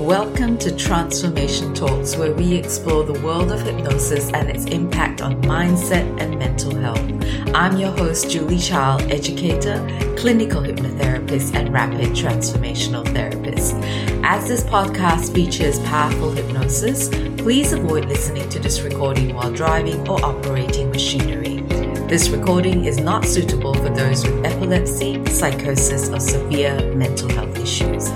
Welcome to Tranceformation Talks, where we explore the world of hypnosis and its impact on mindset and mental health. I'm your host, Julie Chal, educator, clinical hypnotherapist, and rapid transformational therapist. As this podcast features powerful hypnosis, please avoid listening to this recording while driving or operating machinery. This recording is not suitable for those with epilepsy, psychosis, or severe mental health issues.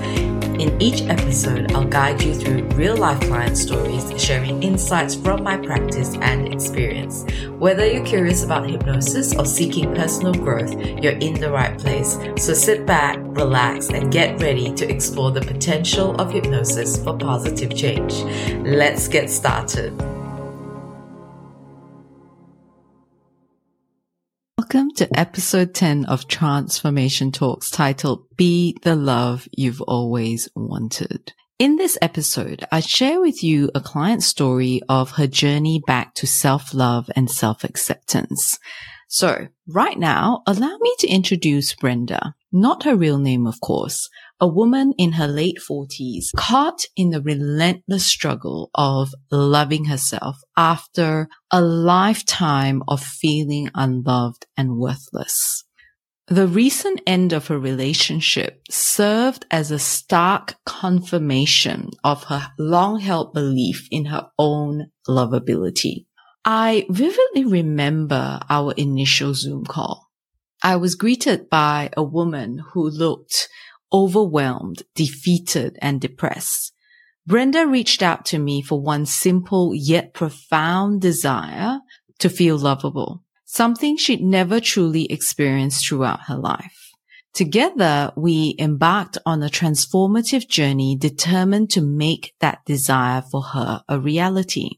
In each episode, I'll guide you through real life client stories, sharing insights from my practice and experience. Whether you're curious about hypnosis or seeking personal growth, you're in the right place. So sit back, relax, and get ready to explore the potential of hypnosis for positive change. Let's get started. Welcome to episode 10 of Tranceformation Talks titled Be the Love You've Always Wanted. In this episode, I share with you a client story of her journey back to self-love and self-acceptance. So right now, allow me to introduce Brenda, not her real name, of course, a woman in her late forties caught in the relentless struggle of loving herself after a lifetime of feeling unloved and worthless. The recent end of her relationship served as a stark confirmation of her long held belief in her own lovability. I vividly remember our initial Zoom call. I was greeted by a woman who looked overwhelmed, defeated, and depressed. Brenda reached out to me for one simple yet profound desire to feel lovable, something she'd never truly experienced throughout her life. Together, we embarked on a transformative journey determined to make that desire for her a reality.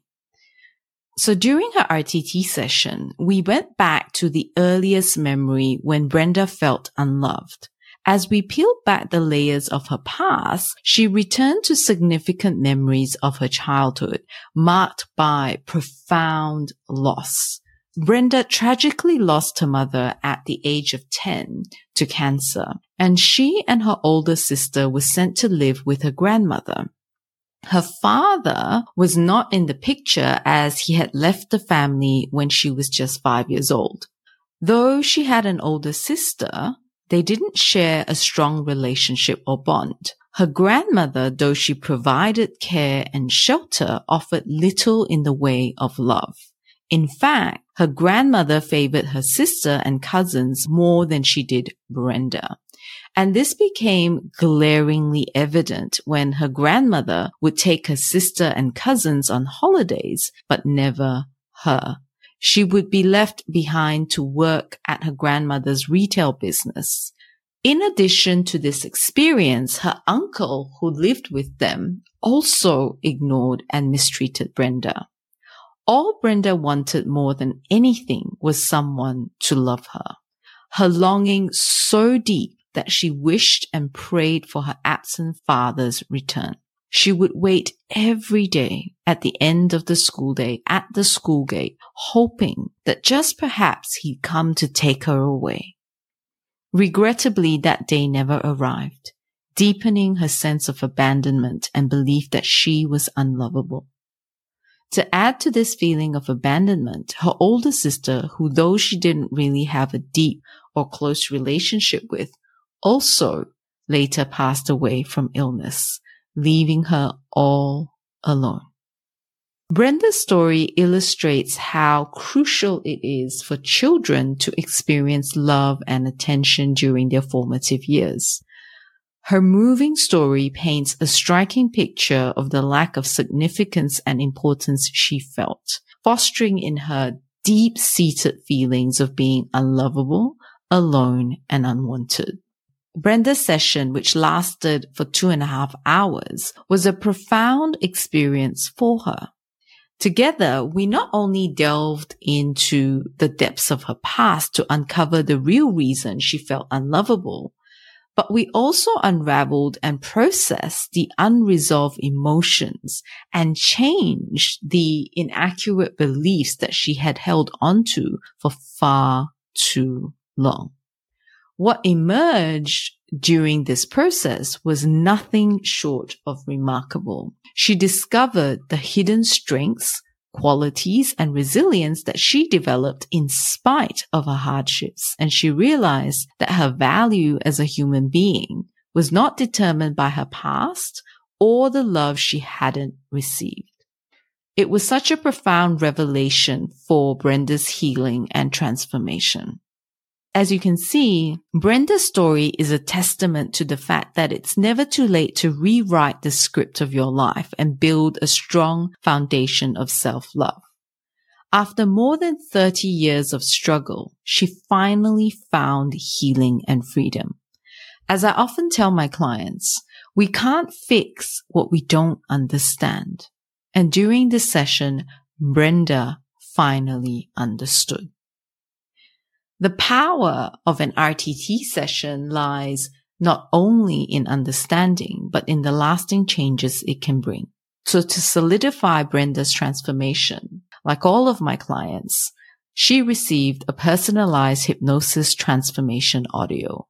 So during her RTT session, we went back to the earliest memory when Brenda felt unloved. As we peeled back the layers of her past, she returned to significant memories of her childhood, marked by profound loss. Brenda tragically lost her mother at the age of 10 to cancer, and she and her older sister were sent to live with her grandmother. Her father was not in the picture as he had left the family when she was just five years old. Though she had an older sister, they didn't share a strong relationship or bond. Her grandmother, though she provided care and shelter, offered little in the way of love. In fact, her grandmother favored her sister and cousins more than she did Brenda. And this became glaringly evident when her grandmother would take her sister and cousins on holidays, but never her she would be left behind to work at her grandmother's retail business. In addition to this experience, her uncle who lived with them also ignored and mistreated Brenda. All Brenda wanted more than anything was someone to love her. Her longing so deep that she wished and prayed for her absent father's return. She would wait every day at the end of the school day at the school gate, hoping that just perhaps he'd come to take her away. Regrettably, that day never arrived, deepening her sense of abandonment and belief that she was unlovable. To add to this feeling of abandonment, her older sister, who though she didn't really have a deep or close relationship with, also later passed away from illness leaving her all alone. Brenda's story illustrates how crucial it is for children to experience love and attention during their formative years. Her moving story paints a striking picture of the lack of significance and importance she felt, fostering in her deep seated feelings of being unlovable, alone, and unwanted. Brenda's session, which lasted for two and a half hours, was a profound experience for her. Together, we not only delved into the depths of her past to uncover the real reason she felt unlovable, but we also unraveled and processed the unresolved emotions and changed the inaccurate beliefs that she had held onto for far too long. What emerged during this process was nothing short of remarkable. She discovered the hidden strengths, qualities, and resilience that she developed in spite of her hardships. And she realized that her value as a human being was not determined by her past or the love she hadn't received. It was such a profound revelation for Brenda's healing and transformation. As you can see, Brenda's story is a testament to the fact that it's never too late to rewrite the script of your life and build a strong foundation of self-love. After more than 30 years of struggle, she finally found healing and freedom. As I often tell my clients, we can't fix what we don't understand. And during this session, Brenda finally understood. The power of an RTT session lies not only in understanding, but in the lasting changes it can bring. So to solidify Brenda's transformation, like all of my clients, she received a personalized hypnosis transformation audio.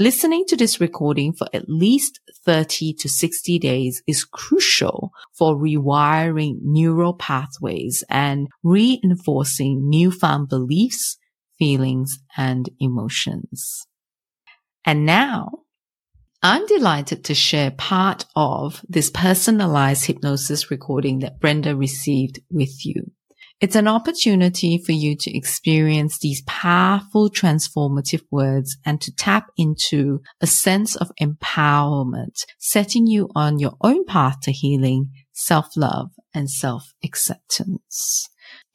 Listening to this recording for at least 30 to 60 days is crucial for rewiring neural pathways and reinforcing newfound beliefs feelings, and emotions. And now I'm delighted to share part of this personalized hypnosis recording that Brenda received with you. It's an opportunity for you to experience these powerful transformative words and to tap into a sense of empowerment, setting you on your own path to healing, self-love, and self-acceptance.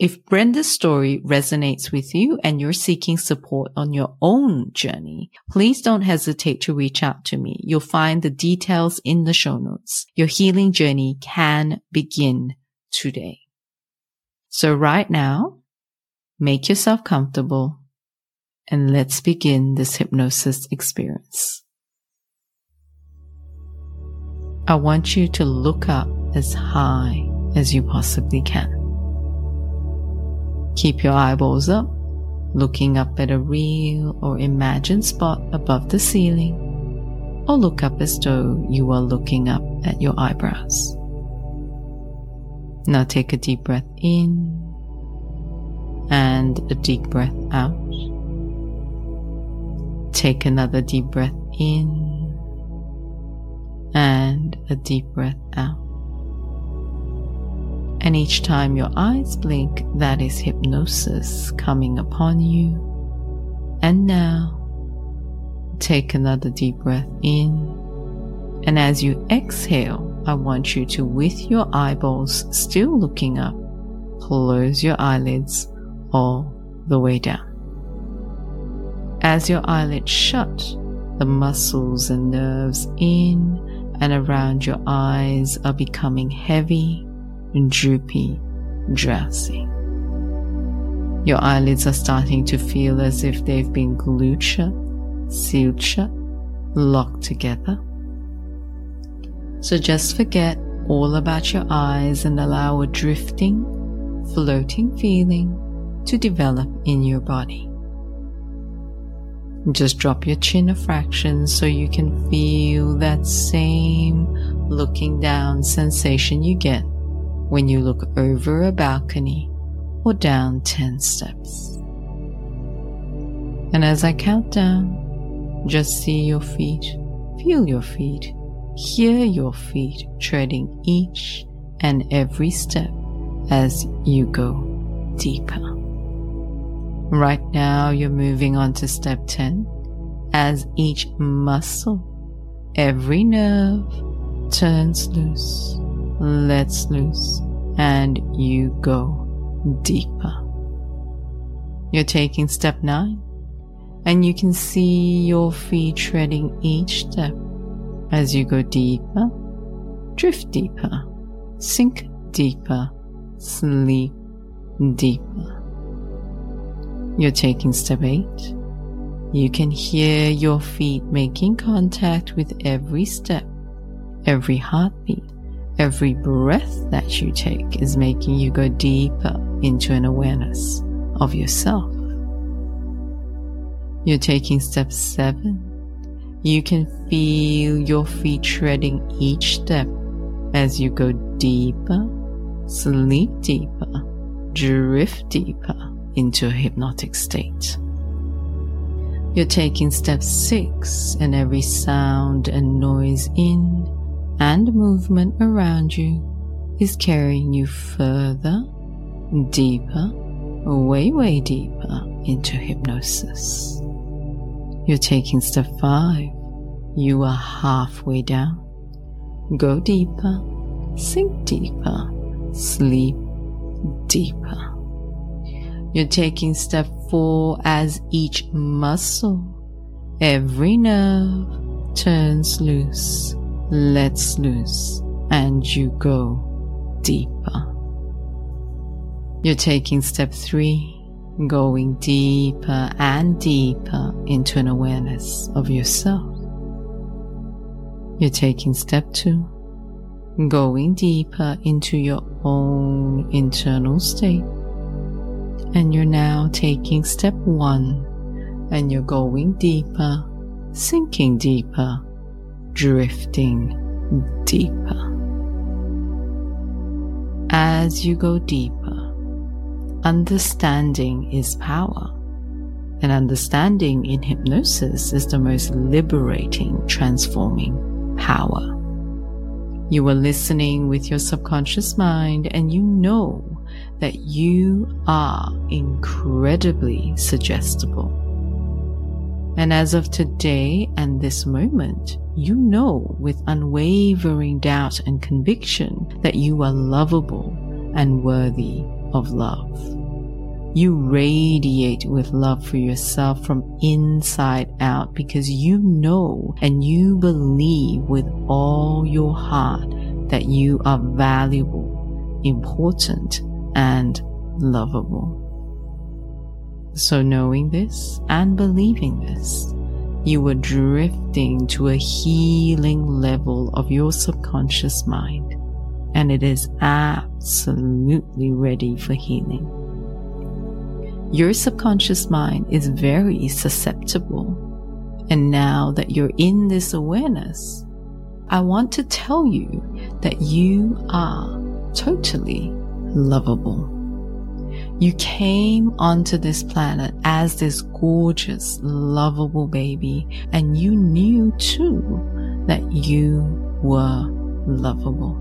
If Brenda's story resonates with you and you're seeking support on your own journey, please don't hesitate to reach out to me. You'll find the details in the show notes. Your healing journey can begin today. So right now, make yourself comfortable and let's begin this hypnosis experience. I want you to look up as high as you possibly can. Keep your eyeballs up, looking up at a real or imagined spot above the ceiling, or look up as though you are looking up at your eyebrows. Now take a deep breath in and a deep breath out. Take another deep breath in and a deep breath out. And each time your eyes blink, that is hypnosis coming upon you. And now, take another deep breath in. And as you exhale, I want you to, with your eyeballs still looking up, close your eyelids all the way down. As your eyelids shut, the muscles and nerves in and around your eyes are becoming heavy droopy, drowsy. Your eyelids are starting to feel as if they've been glued shut, sealed shut, locked together. So just forget all about your eyes and allow a drifting, floating feeling to develop in your body. Just drop your chin a fraction so you can feel that same looking down sensation you get when you look over a balcony or down 10 steps. And as I count down, just see your feet, feel your feet, hear your feet treading each and every step as you go deeper. Right now, you're moving on to step 10 as each muscle, every nerve turns loose lets loose and you go deeper. You're taking step nine and you can see your feet treading each step as you go deeper, drift deeper, sink deeper, sleep deeper. You're taking step eight. You can hear your feet making contact with every step, every heartbeat, Every breath that you take is making you go deeper into an awareness of yourself. You're taking step seven. You can feel your feet treading each step as you go deeper, sleep deeper, drift deeper into a hypnotic state. You're taking step six, and every sound and noise in and movement around you is carrying you further, deeper, way, way deeper into hypnosis. You're taking step five. You are halfway down. Go deeper, sink deeper, sleep deeper. You're taking step four as each muscle, every nerve turns loose, lets loose, and you go deeper. You're taking step three going deeper and deeper into an awareness of yourself. You're taking step two, going deeper into your own internal state. And you're now taking step one, and you're going deeper, sinking deeper, drifting deeper. As you go deeper, Understanding is power. And understanding in hypnosis is the most liberating, transforming power. You are listening with your subconscious mind and you know that you are incredibly suggestible. And as of today and this moment, you know with unwavering doubt and conviction that you are lovable and worthy of love. You radiate with love for yourself from inside out because you know and you believe with all your heart that you are valuable, important, and lovable. So knowing this and believing this, you are drifting to a healing level of your subconscious mind and it is absolutely ready for healing. Your subconscious mind is very susceptible. And now that you're in this awareness, I want to tell you that you are totally lovable. You came onto this planet as this gorgeous, lovable baby, and you knew too that you were lovable.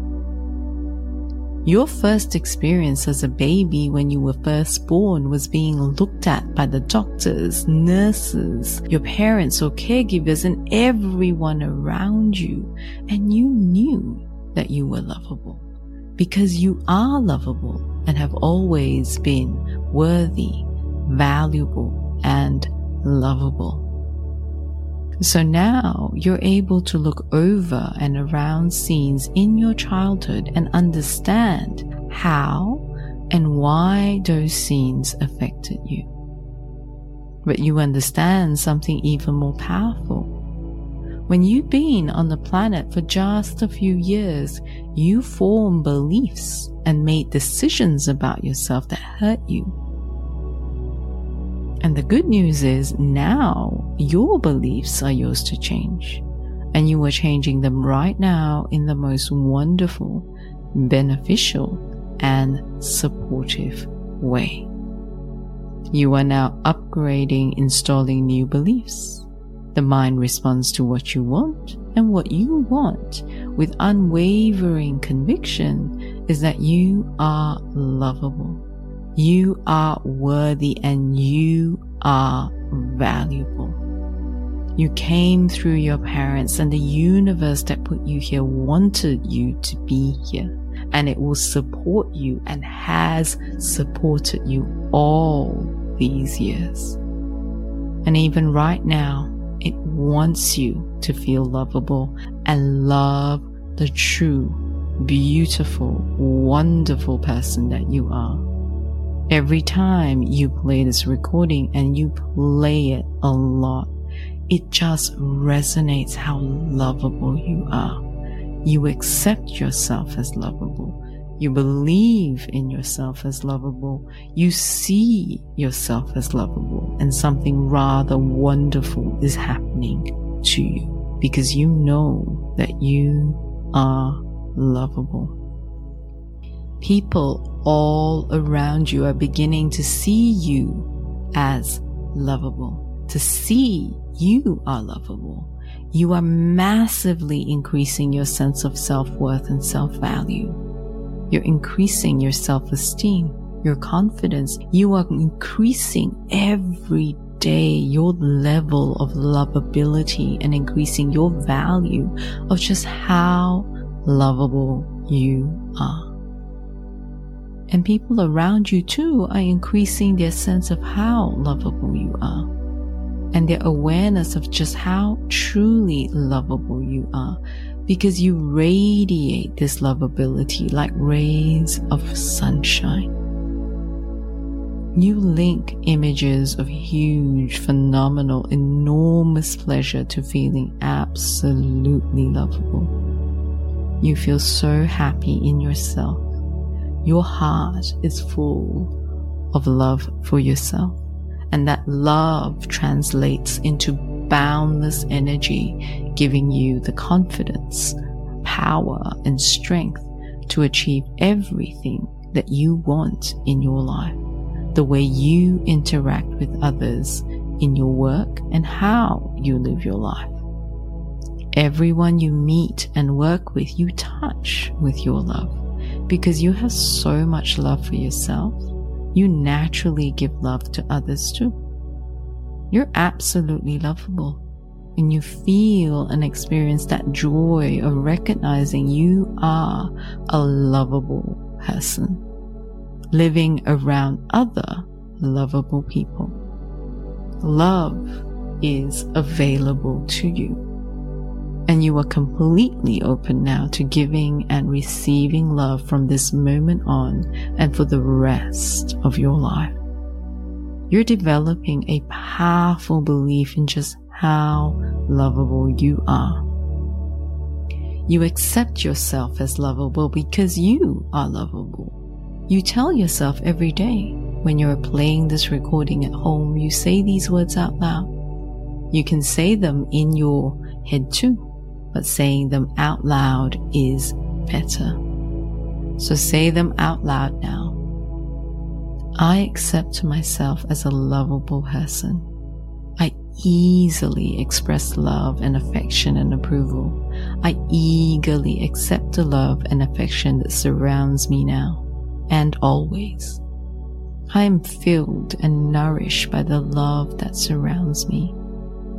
Your first experience as a baby when you were first born was being looked at by the doctors, nurses, your parents or caregivers and everyone around you. And you knew that you were lovable because you are lovable and have always been worthy, valuable, and lovable. So now you're able to look over and around scenes in your childhood and understand how and why those scenes affected you. But you understand something even more powerful. When you've been on the planet for just a few years, you form beliefs and made decisions about yourself that hurt you and the good news is now your beliefs are yours to change. And you are changing them right now in the most wonderful, beneficial, and supportive way. You are now upgrading, installing new beliefs. The mind responds to what you want, and what you want with unwavering conviction is that you are lovable you are worthy and you are valuable. You came through your parents and the universe that put you here wanted you to be here and it will support you and has supported you all these years. And even right now, wants you to feel lovable and love the true, beautiful, wonderful person that you are. Every time you play this recording and you play it a lot, it just resonates how lovable you are. You accept yourself as lovable. You believe in yourself as lovable. You see yourself as lovable and something rather wonderful is happening to you because you know that you are lovable. People all around you are beginning to see you as lovable, to see you are lovable. You are massively increasing your sense of self-worth and self-value. You're increasing your self-esteem, your confidence. You are increasing every day your level of lovability and increasing your value of just how lovable you are. And people around you too are increasing their sense of how lovable you are and their awareness of just how truly lovable you are because you radiate this lovability like rays of sunshine. You link images of huge, phenomenal, enormous pleasure to feeling absolutely lovable. You feel so happy in yourself. Your heart is full of love for yourself. And that love translates into boundless energy, giving you the confidence, power, and strength to achieve everything that you want in your life. The way you interact with others in your work and how you live your life. Everyone you meet and work with, you touch with your love because you have so much love for yourself you naturally give love to others too. You're absolutely lovable and you feel and experience that joy of recognizing you are a lovable person living around other lovable people. Love is available to you and you are completely open now to giving and receiving love from this moment on and for the rest of your life. You're developing a powerful belief in just how lovable you are. You accept yourself as lovable because you are lovable. You tell yourself every day when you're playing this recording at home, you say these words out loud. You can say them in your head too but saying them out loud is better. So say them out loud now. I accept myself as a lovable person. I easily express love and affection and approval. I eagerly accept the love and affection that surrounds me now and always. I am filled and nourished by the love that surrounds me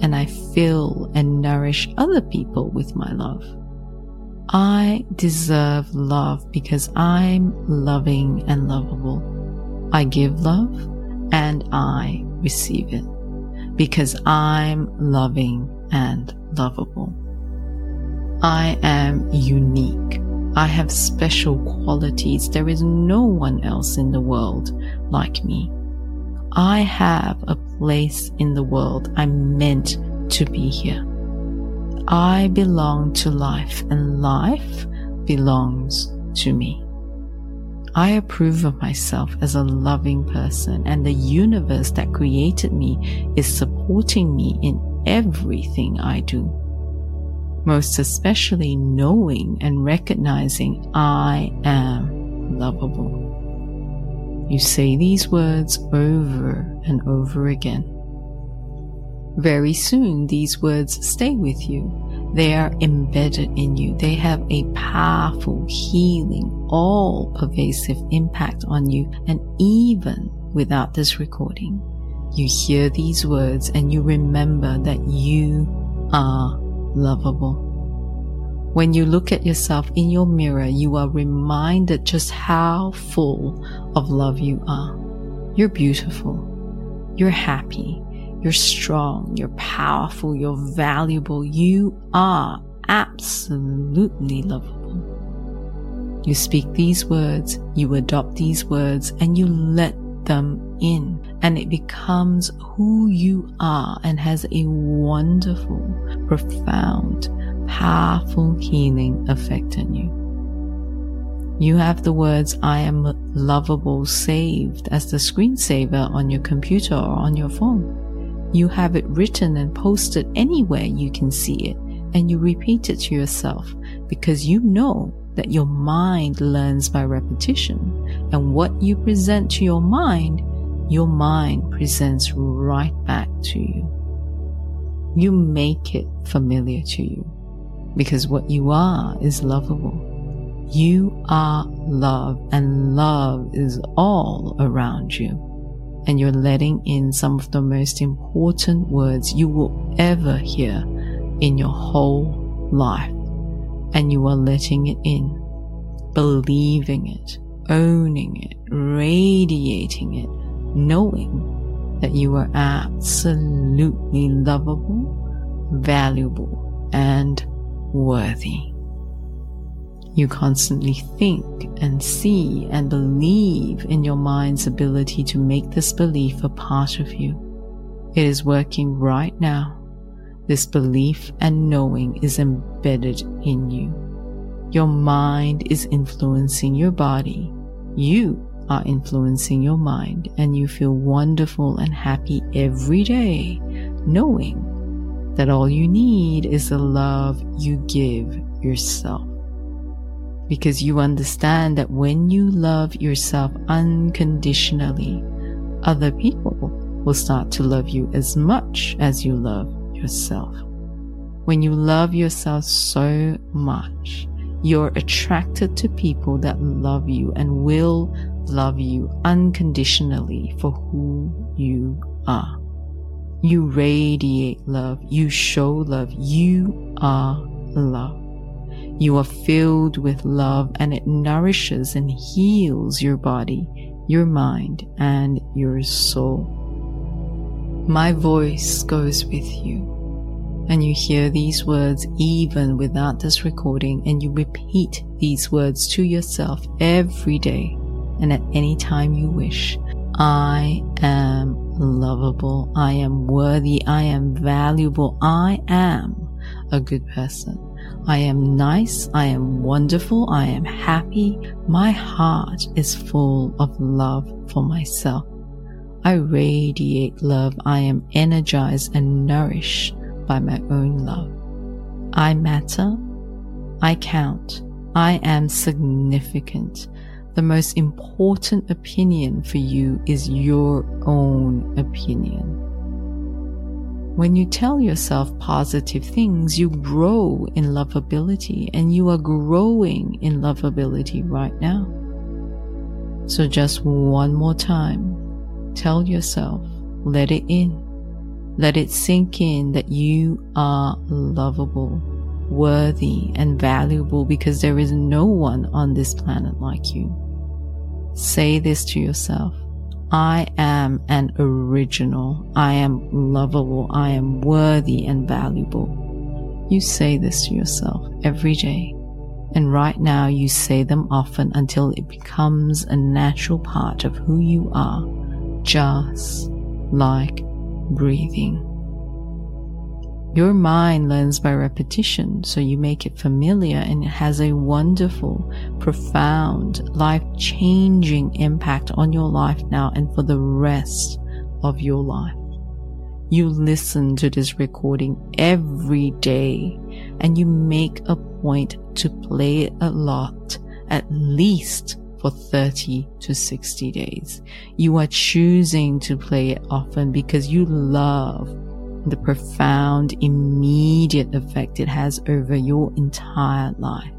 and I fill and nourish other people with my love. I deserve love because I'm loving and lovable. I give love and I receive it because I'm loving and lovable. I am unique. I have special qualities. There is no one else in the world like me. I have a place in the world. I'm meant to be here. I belong to life and life belongs to me. I approve of myself as a loving person and the universe that created me is supporting me in everything I do. Most especially knowing and recognizing I am lovable. You say these words over and over again. Very soon, these words stay with you. They are embedded in you. They have a powerful, healing, all pervasive impact on you. And even without this recording, you hear these words and you remember that you are lovable. When you look at yourself in your mirror, you are reminded just how full of love you are. You're beautiful. You're happy. You're strong. You're powerful. You're valuable. You are absolutely lovable. You speak these words, you adopt these words, and you let them in and it becomes who you are and has a wonderful, profound, powerful healing effect on you. You have the words I am lovable saved as the screensaver on your computer or on your phone. You have it written and posted anywhere you can see it, and you repeat it to yourself because you know that your mind learns by repetition. And what you present to your mind, your mind presents right back to you. You make it familiar to you because what you are is lovable. You are love and love is all around you. And you're letting in some of the most important words you will ever hear in your whole life. And you are letting it in, believing it, owning it, radiating it, knowing that you are absolutely lovable, valuable, and worthy. You constantly think and see and believe in your mind's ability to make this belief a part of you. It is working right now. This belief and knowing is embedded in you. Your mind is influencing your body. You are influencing your mind and you feel wonderful and happy every day, knowing that all you need is the love you give yourself because you understand that when you love yourself unconditionally, other people will start to love you as much as you love yourself. When you love yourself so much, you're attracted to people that love you and will love you unconditionally for who you are. You radiate love. You show love. You are love. You are filled with love and it nourishes and heals your body, your mind, and your soul. My voice goes with you. And you hear these words even without this recording, and you repeat these words to yourself every day and at any time you wish. I am lovable. I am worthy. I am valuable. I am a good person. I am nice. I am wonderful. I am happy. My heart is full of love for myself. I radiate love. I am energized and nourished by my own love. I matter. I count. I am significant. The most important opinion for you is your own opinion. When you tell yourself positive things, you grow in lovability and you are growing in lovability right now. So just one more time, tell yourself, let it in. Let it sink in that you are lovable, worthy, and valuable because there is no one on this planet like you. Say this to yourself. I am an original. I am lovable. I am worthy and valuable. You say this to yourself every day. And right now you say them often until it becomes a natural part of who you are, just like breathing. Your mind learns by repetition, so you make it familiar and it has a wonderful, profound, life changing impact on your life now and for the rest of your life. You listen to this recording every day and you make a point to play it a lot, at least for 30 to 60 days. You are choosing to play it often because you love the profound, immediate effect it has over your entire life.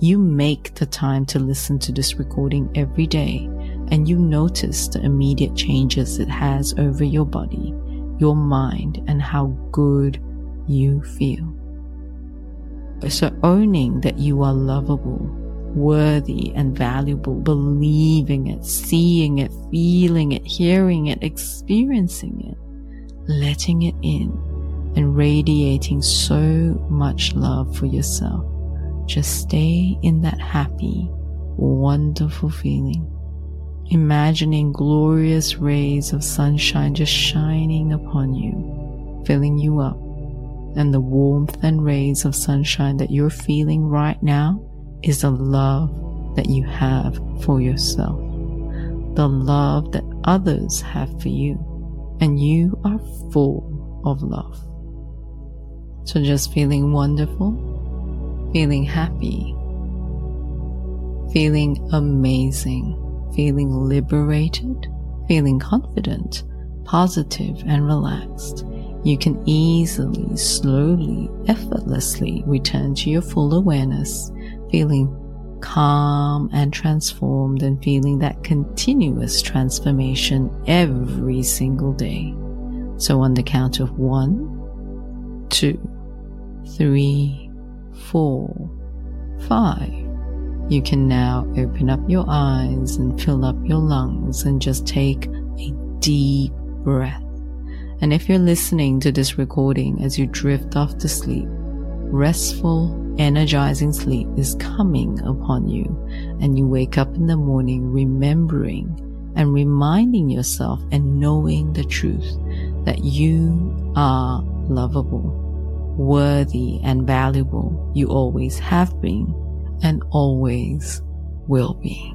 You make the time to listen to this recording every day and you notice the immediate changes it has over your body, your mind, and how good you feel. So owning that you are lovable, worthy and valuable, believing it, seeing it, feeling it, hearing it, experiencing it letting it in and radiating so much love for yourself. Just stay in that happy, wonderful feeling. Imagining glorious rays of sunshine just shining upon you, filling you up. And the warmth and rays of sunshine that you're feeling right now is the love that you have for yourself, the love that others have for you, and you are full of love. So just feeling wonderful, feeling happy, feeling amazing, feeling liberated, feeling confident, positive, and relaxed you can easily, slowly, effortlessly return to your full awareness, feeling calm and transformed and feeling that continuous transformation every single day. So on the count of one, two, three, four, five, you can now open up your eyes and fill up your lungs and just take a deep breath. And if you're listening to this recording as you drift off to sleep, restful, energizing sleep is coming upon you, and you wake up in the morning remembering and reminding yourself and knowing the truth that you are lovable, worthy, and valuable. You always have been and always will be.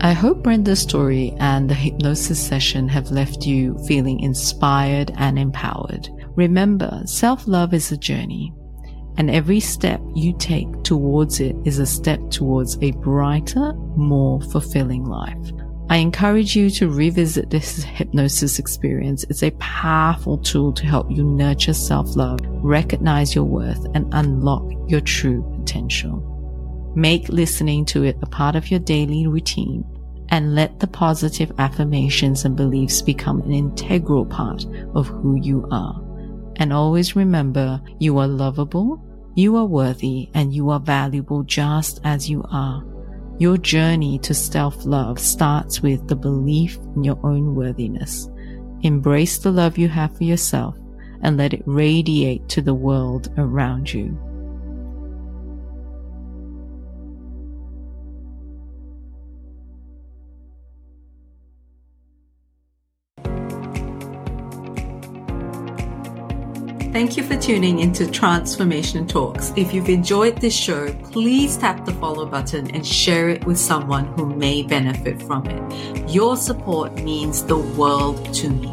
I hope Brenda's story and the hypnosis session have left you feeling inspired and empowered. Remember, self-love is a journey and every step you take towards it is a step towards a brighter, more fulfilling life. I encourage you to revisit this hypnosis experience. It's a powerful tool to help you nurture self-love, recognize your worth, and unlock your true potential. Make listening to it a part of your daily routine and let the positive affirmations and beliefs become an integral part of who you are. And always remember you are lovable, you are worthy, and you are valuable just as you are. Your journey to self love starts with the belief in your own worthiness. Embrace the love you have for yourself and let it radiate to the world around you. Thank you for tuning into Tranceformation Talks. If you've enjoyed this show, please tap the follow button and share it with someone who may benefit from it. Your support means the world to me.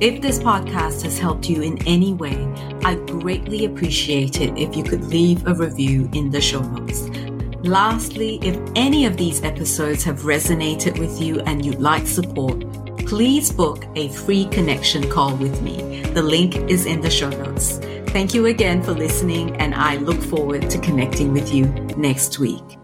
If this podcast has helped you in any way, I'd greatly appreciate it if you could leave a review in the show notes. Lastly, if any of these episodes have resonated with you and you'd like support, please book a free connection call with me. The link is in the show notes. Thank you again for listening, and I look forward to connecting with you next week.